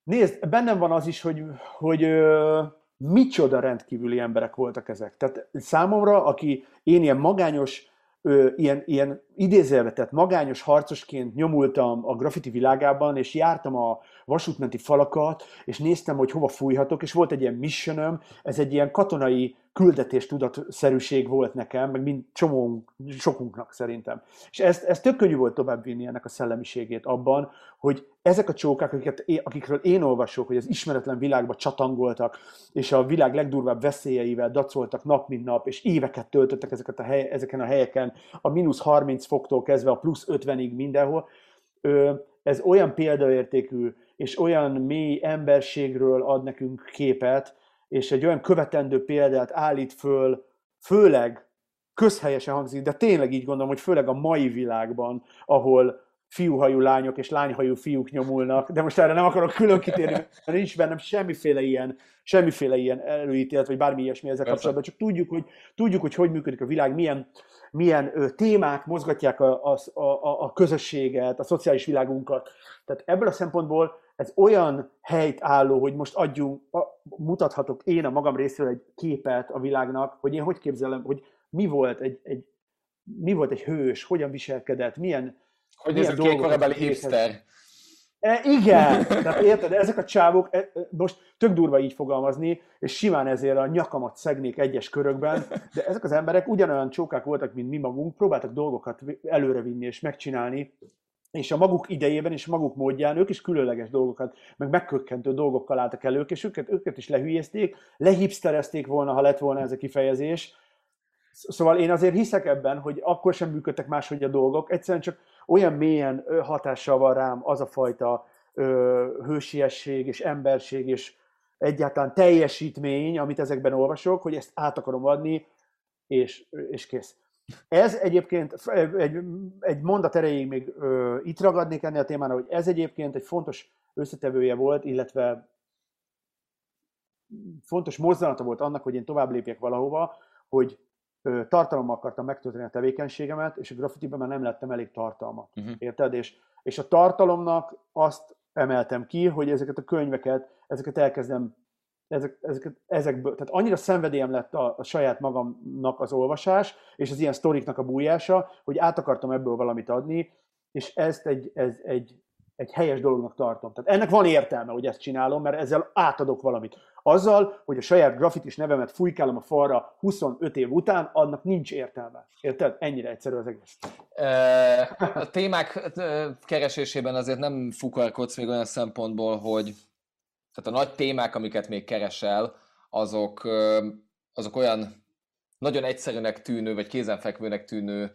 Nézd, bennem van az is, hogy, hogy ö, micsoda rendkívüli emberek voltak ezek. Tehát számomra, aki én ilyen magányos, ö, ilyen, ilyen idézelvetett magányos harcosként nyomultam a graffiti világában, és jártam a vasútmenti falakat, és néztem, hogy hova fújhatok, és volt egy ilyen missionöm, ez egy ilyen katonai küldetés tudatszerűség volt nekem, meg mind csomó, sokunknak szerintem. És ezt, ezt tök könnyű volt továbbvinni ennek a szellemiségét abban, hogy ezek a csókák, akiket, akikről én olvasok, hogy az ismeretlen világba csatangoltak, és a világ legdurvább veszélyeivel dacoltak nap mint nap, és éveket töltöttek ezeket a hely, ezeken a helyeken, a mínusz 30 foktól kezdve a plusz 50-ig mindenhol, ez olyan példaértékű, és olyan mély emberségről ad nekünk képet, és egy olyan követendő példát állít föl, főleg közhelyesen hangzik, de tényleg így gondolom, hogy főleg a mai világban, ahol fiúhajú lányok és lányhajú fiúk nyomulnak, de most erre nem akarok külön kitérni, mert nincs bennem semmiféle ilyen, semmiféle ilyen előítélet, vagy bármi ilyesmi ezzel kapcsolatban, csak tudjuk, hogy, tudjuk, hogy hogy működik a világ, milyen, milyen témák mozgatják a, a, a, a közösséget, a szociális világunkat. Tehát ebből a szempontból ez olyan helyt álló, hogy most adjunk, mutathatok én a magam részéről egy képet a világnak, hogy én hogy képzelem, hogy mi volt egy, egy mi volt egy hős, hogyan viselkedett, milyen Hogy ez a kékorabeli hipster. E, igen, tehát érted, ezek a csávok, e, e, most tök durva így fogalmazni, és simán ezért a nyakamat szegnék egyes körökben, de ezek az emberek ugyanolyan csókák voltak, mint mi magunk, próbáltak dolgokat előrevinni és megcsinálni, és a maguk idejében és maguk módján ők is különleges dolgokat, meg megkökkentő dolgokkal álltak elő, és őket, őket is lehülyezték, lehipsterezték volna, ha lett volna ez a kifejezés. Szóval én azért hiszek ebben, hogy akkor sem működtek máshogy a dolgok, egyszerűen csak olyan mélyen hatással van rám az a fajta ö, hősiesség és emberség és egyáltalán teljesítmény, amit ezekben olvasok, hogy ezt át akarom adni, és, és kész. Ez egyébként, egy, egy mondat erejéig még ö, itt ragadnék ennél a témára, hogy ez egyébként egy fontos összetevője volt, illetve fontos mozzanata volt annak, hogy én tovább lépjek valahova, hogy ö, tartalommal akartam megtölteni a tevékenységemet, és a graffitiben már nem lettem elég tartalmat. Uh-huh. Érted? És, és a tartalomnak azt emeltem ki, hogy ezeket a könyveket, ezeket elkezdem ezek, ezek, ezekből, tehát annyira szenvedélyem lett a, a saját magamnak az olvasás, és az ilyen sztoriknak a bújása, hogy át akartam ebből valamit adni, és ezt egy, ez egy, egy helyes dolognak tartom. Tehát ennek van értelme, hogy ezt csinálom, mert ezzel átadok valamit. Azzal, hogy a saját grafitis nevemet fújkálom a falra 25 év után, annak nincs értelme. Érted? Ennyire egyszerű az egész. A témák keresésében azért nem fukarkodsz még olyan szempontból, hogy tehát a nagy témák, amiket még keresel, azok, azok olyan nagyon egyszerűnek tűnő, vagy kézenfekvőnek tűnő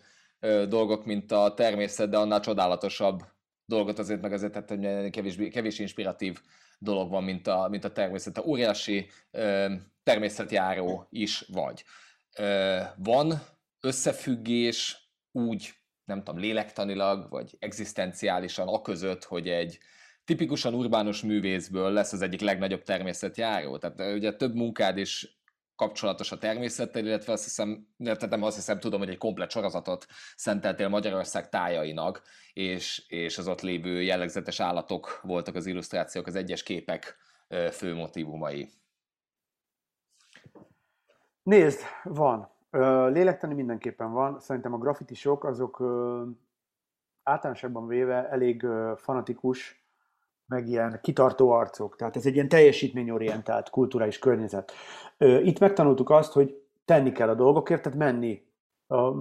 dolgok, mint a természet, de annál csodálatosabb dolgot azért meg azért, tehát kevés, kevés inspiratív dolog van, mint a, mint a természet. A óriási természetjáró is vagy. Van összefüggés úgy, nem tudom, lélektanilag, vagy egzisztenciálisan a között, hogy egy, tipikusan urbánus művészből lesz az egyik legnagyobb természetjáró. Tehát ugye több munkád is kapcsolatos a természettel, illetve azt hiszem, tehát nem azt hiszem, tudom, hogy egy komplet sorozatot szenteltél Magyarország tájainak, és, és az ott lévő jellegzetes állatok voltak az illusztrációk, az egyes képek fő motivumai. Nézd, van. Lélektani mindenképpen van. Szerintem a grafitisok azok általánosabban véve elég fanatikus meg ilyen kitartó arcok. Tehát ez egy ilyen teljesítményorientált kulturális környezet. Itt megtanultuk azt, hogy tenni kell a dolgokért, tehát menni, a,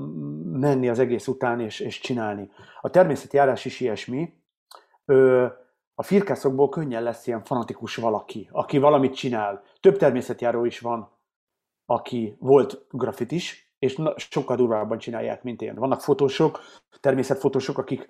menni az egész után és, és csinálni. A természetjárás is ilyesmi. A firkászokból könnyen lesz ilyen fanatikus valaki, aki valamit csinál. Több természetjáró is van, aki volt grafitis, és sokkal durvábban csinálják, mint én. Vannak fotósok, természetfotósok, akik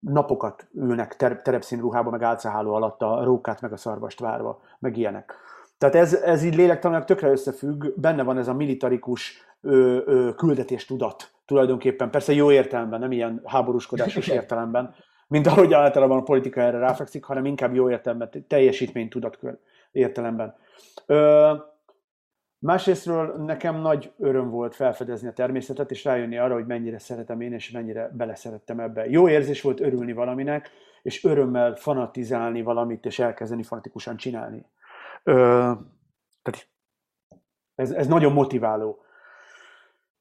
napokat ülnek ter- terepszín ruhába, meg álcaháló alatt a rókát, meg a szarvast várva, meg ilyenek. Tehát ez, ez így lélektanilag tökre összefügg, benne van ez a militarikus ö, ö, küldetés tudat tulajdonképpen, persze jó értelemben, nem ilyen háborúskodásos (laughs) értelemben, mint ahogy általában a politika erre ráfekszik, hanem inkább jó értelemben, teljesítmény tudat értelemben. Ö, Másrésztről nekem nagy öröm volt felfedezni a természetet, és rájönni arra, hogy mennyire szeretem én, és mennyire beleszerettem ebbe. Jó érzés volt örülni valaminek, és örömmel fanatizálni valamit, és elkezdeni fanatikusan csinálni. Ö, tehát ez, ez nagyon motiváló.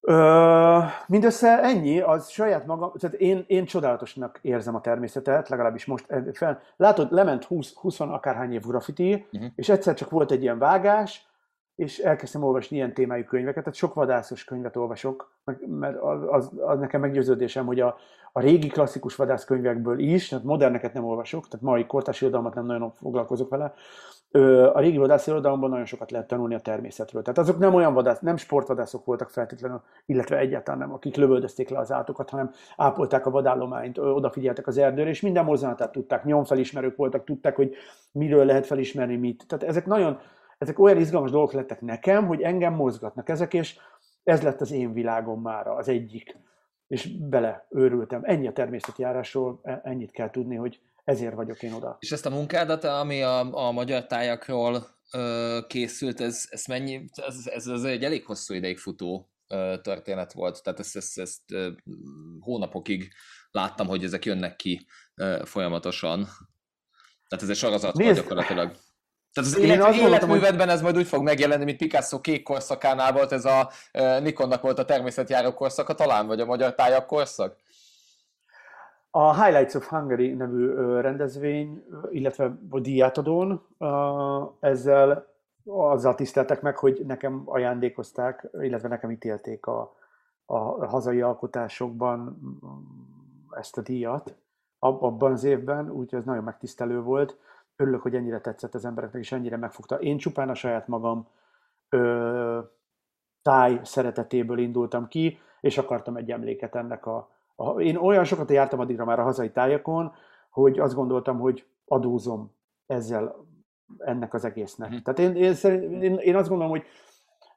Ö, mindössze ennyi, az saját magam, tehát én, én csodálatosnak érzem a természetet, legalábbis most fel. Látod, lement 20, 20 akárhány év graffiti, uh-huh. és egyszer csak volt egy ilyen vágás, és elkezdtem olvasni ilyen témájú könyveket, tehát sok vadászos könyvet olvasok, mert az, az, az nekem meggyőződésem, hogy a, a régi klasszikus vadászkönyvekből is, tehát moderneket nem olvasok, tehát mai kortárs irodalmat nem nagyon foglalkozok vele, a régi vadász irodalomban nagyon sokat lehet tanulni a természetről. Tehát azok nem olyan vadász, nem sportvadászok voltak feltétlenül, illetve egyáltalán nem, akik lövöldözték le az átokat, hanem ápolták a vadállományt, odafigyeltek az erdőre, és minden mozzanatát tudták, nyomfelismerők voltak, tudták, hogy miről lehet felismerni mit. Tehát ezek nagyon, ezek olyan izgalmas dolgok lettek nekem, hogy engem mozgatnak ezek, és ez lett az én világom már az egyik. És bele őrültem. Ennyi a természetjárásról, e, ennyit kell tudni, hogy ezért vagyok én oda. És ezt a munkádat, ami a, a magyar tájakról ö, készült, ez, ez mennyi, ez, ez, ez egy elég hosszú ideig futó ö, történet volt, tehát ezt, ezt, ezt ö, hónapokig láttam, hogy ezek jönnek ki ö, folyamatosan. Tehát ez egy sorozat volt gyakorlatilag. Tehát az élet, az életművedben hogy... ez majd úgy fog megjelenni, mint Picasso kék korszakánál volt, ez a Nikonnak volt a természetjáró korszaka. Talán, vagy a magyar tájak korszak? A Highlights of Hungary nevű rendezvény, illetve a díjátadón ezzel azzal tiszteltek meg, hogy nekem ajándékozták, illetve nekem ítélték a, a hazai alkotásokban mm, ezt a díjat. Abban az évben, úgyhogy ez nagyon megtisztelő volt örülök, hogy ennyire tetszett az embereknek, és ennyire megfogta. Én csupán a saját magam ö, táj szeretetéből indultam ki, és akartam egy emléket ennek a, a... Én olyan sokat jártam addigra már a hazai tájakon, hogy azt gondoltam, hogy adózom ezzel ennek az egésznek. Hmm. Tehát én, én, én, én azt gondolom, hogy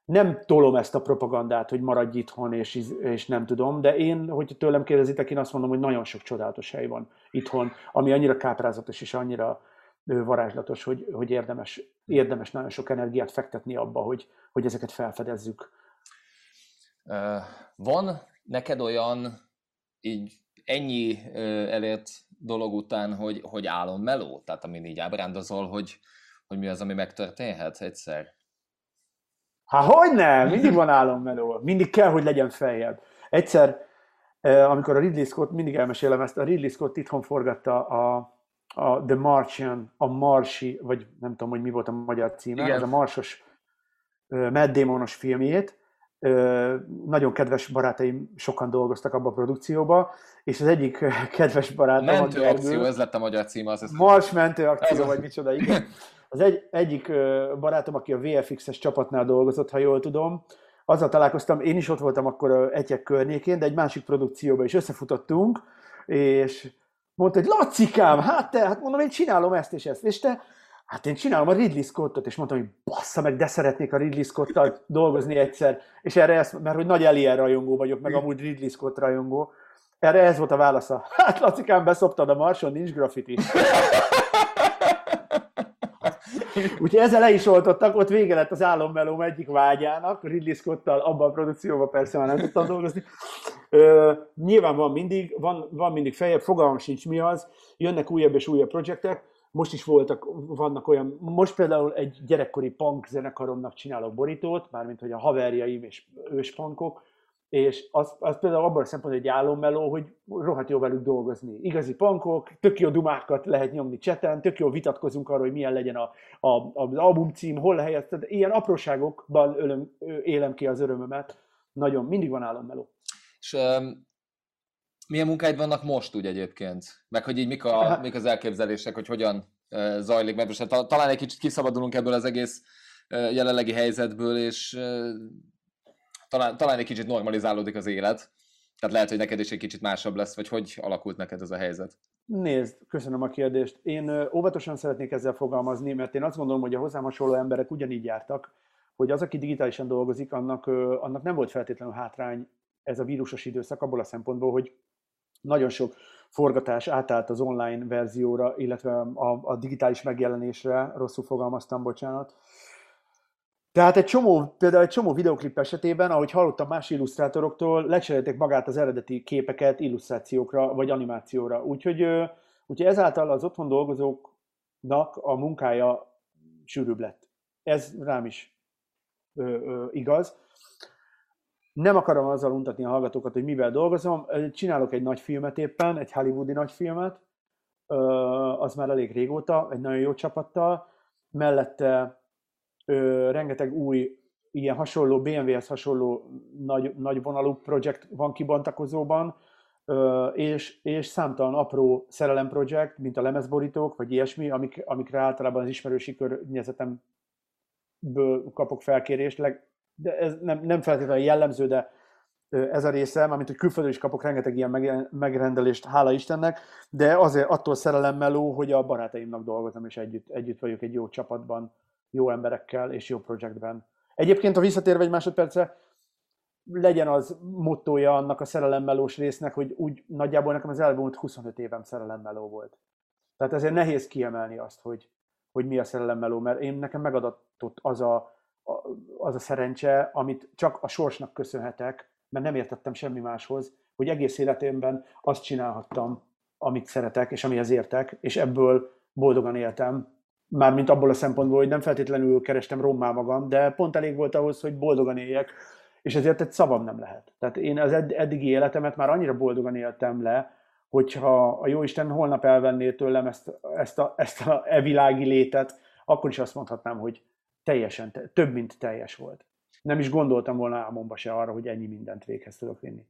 nem tolom ezt a propagandát, hogy maradj itthon, és, és nem tudom, de én, hogy tőlem kérdezitek, én azt mondom, hogy nagyon sok csodálatos hely van itthon, ami annyira káprázatos és annyira varázslatos, hogy, hogy érdemes, érdemes nagyon sok energiát fektetni abba, hogy, hogy ezeket felfedezzük. Van neked olyan így ennyi elért dolog után, hogy, hogy meló? Tehát amin így ábrándozol, hogy, hogy mi az, ami megtörténhet egyszer? Há, hogy nem? Mindig van meló. Mindig kell, hogy legyen feljebb. Egyszer, amikor a Ridley Scott, mindig elmesélem ezt, a Ridley Scott itthon forgatta a, a The Martian, a Marsi, vagy nem tudom, hogy mi volt a magyar címe, Igen. az a Marsos Matt Damonos filmjét. Nagyon kedves barátaim sokan dolgoztak abba a produkcióba, és az egyik (laughs) kedves barátom... Mentő akció, ez lett a magyar címe. Az Mars mentő akció, ez vagy micsoda, igen. Az egy, egyik barátom, aki a VFX-es csapatnál dolgozott, ha jól tudom, azzal találkoztam, én is ott voltam akkor Egyek környékén, de egy másik produkcióban is összefutottunk, és Mondta, hogy Lacikám, hát te, hát mondom, én csinálom ezt és ezt. És te, hát én csinálom a Ridley Scottot, és mondtam, hogy bassza meg, de szeretnék a Ridley Scottal dolgozni egyszer. És erre ezt, mert hogy nagy Alien rajongó vagyok, meg amúgy Ridley Scott rajongó. Erre ez volt a válasza. Hát Lacikám, beszoptad a Marson, nincs graffiti. Úgyhogy ezzel le is oltottak, ott vége lett az álommelóm egyik vágyának, Ridley Scott-tal abban a produkcióban persze már nem tudtam dolgozni. Ö, nyilván van mindig, van, van mindig feljebb, fogalmam sincs mi az, jönnek újabb és újabb projektek, most is voltak, vannak olyan, most például egy gyerekkori punk zenekaromnak csinálok borítót, mármint hogy a haverjaim és őspankok, és az, az például abban a szempontból egy álommeló, hogy rohadt jó velük dolgozni. Igazi pankok, tök jó dumákat lehet nyomni cseten, tök jó vitatkozunk arról, hogy milyen legyen a, a, az album cím, hol helyezted. Ilyen apróságokban ölöm, élem ki az örömömet. Nagyon, mindig van álommeló. És um, milyen munkáid vannak most úgy egyébként? Meg hogy így mik, a, hát- mik az elképzelések, hogy hogyan uh, zajlik, mert most hát, talán egy kicsit kiszabadulunk ebből az egész jelenlegi helyzetből, és talán, talán egy kicsit normalizálódik az élet, Tehát lehet, hogy neked is egy kicsit másabb lesz, vagy hogy alakult neked ez a helyzet? Nézd, köszönöm a kérdést. Én óvatosan szeretnék ezzel fogalmazni, mert én azt gondolom, hogy a hozzám hasonló emberek ugyanígy jártak, hogy az, aki digitálisan dolgozik, annak, annak nem volt feltétlenül hátrány ez a vírusos időszak abból a szempontból, hogy nagyon sok forgatás átállt az online verzióra, illetve a, a digitális megjelenésre, rosszul fogalmaztam, bocsánat. Tehát egy csomó, például egy csomó videoklip esetében, ahogy hallottam más illusztrátoroktól, lecserélték magát az eredeti képeket illusztrációkra vagy animációra. Úgyhogy, úgyhogy ezáltal az otthon dolgozóknak a munkája sűrűbb lett. Ez rám is ö, ö, igaz. Nem akarom azzal untatni a hallgatókat, hogy mivel dolgozom. Csinálok egy nagy filmet éppen, egy hollywoodi nagy filmet, az már elég régóta, egy nagyon jó csapattal. Mellette rengeteg új ilyen hasonló, BMW-hez hasonló nagy, nagy vonalú projekt van kibontakozóban, és, és számtalan apró szerelem projekt, mint a lemezborítók, vagy ilyesmi, amik, amikre általában az ismerősi környezetemből kapok felkérést, de ez nem, nem feltétlenül jellemző, de ez a része, amit hogy külföldön is kapok rengeteg ilyen megrendelést, hála Istennek, de azért attól szerelem meló, hogy a barátaimnak dolgozom, és együtt, együtt vagyok egy jó csapatban, jó emberekkel és jó projektben. Egyébként, ha visszatérve egy másodperce, legyen az mottoja annak a szerelemmelós résznek, hogy úgy nagyjából nekem az elmúlt 25 évem szerelemmeló volt. Tehát ezért nehéz kiemelni azt, hogy, hogy mi a szerelemmeló, mert én nekem megadatott az a, az a szerencse, amit csak a sorsnak köszönhetek, mert nem értettem semmi máshoz, hogy egész életemben azt csinálhattam, amit szeretek, és amihez értek, és ebből boldogan éltem, mármint abból a szempontból, hogy nem feltétlenül kerestem rommá magam, de pont elég volt ahhoz, hogy boldogan éljek, és ezért egy szavam nem lehet. Tehát én az eddigi életemet már annyira boldogan éltem le, hogyha a Jóisten holnap elvenné tőlem ezt, ezt, a, ezt a evilági létet, akkor is azt mondhatnám, hogy teljesen, több, mint teljes volt. Nem is gondoltam volna álmomba se arra, hogy ennyi mindent véghez tudok vinni.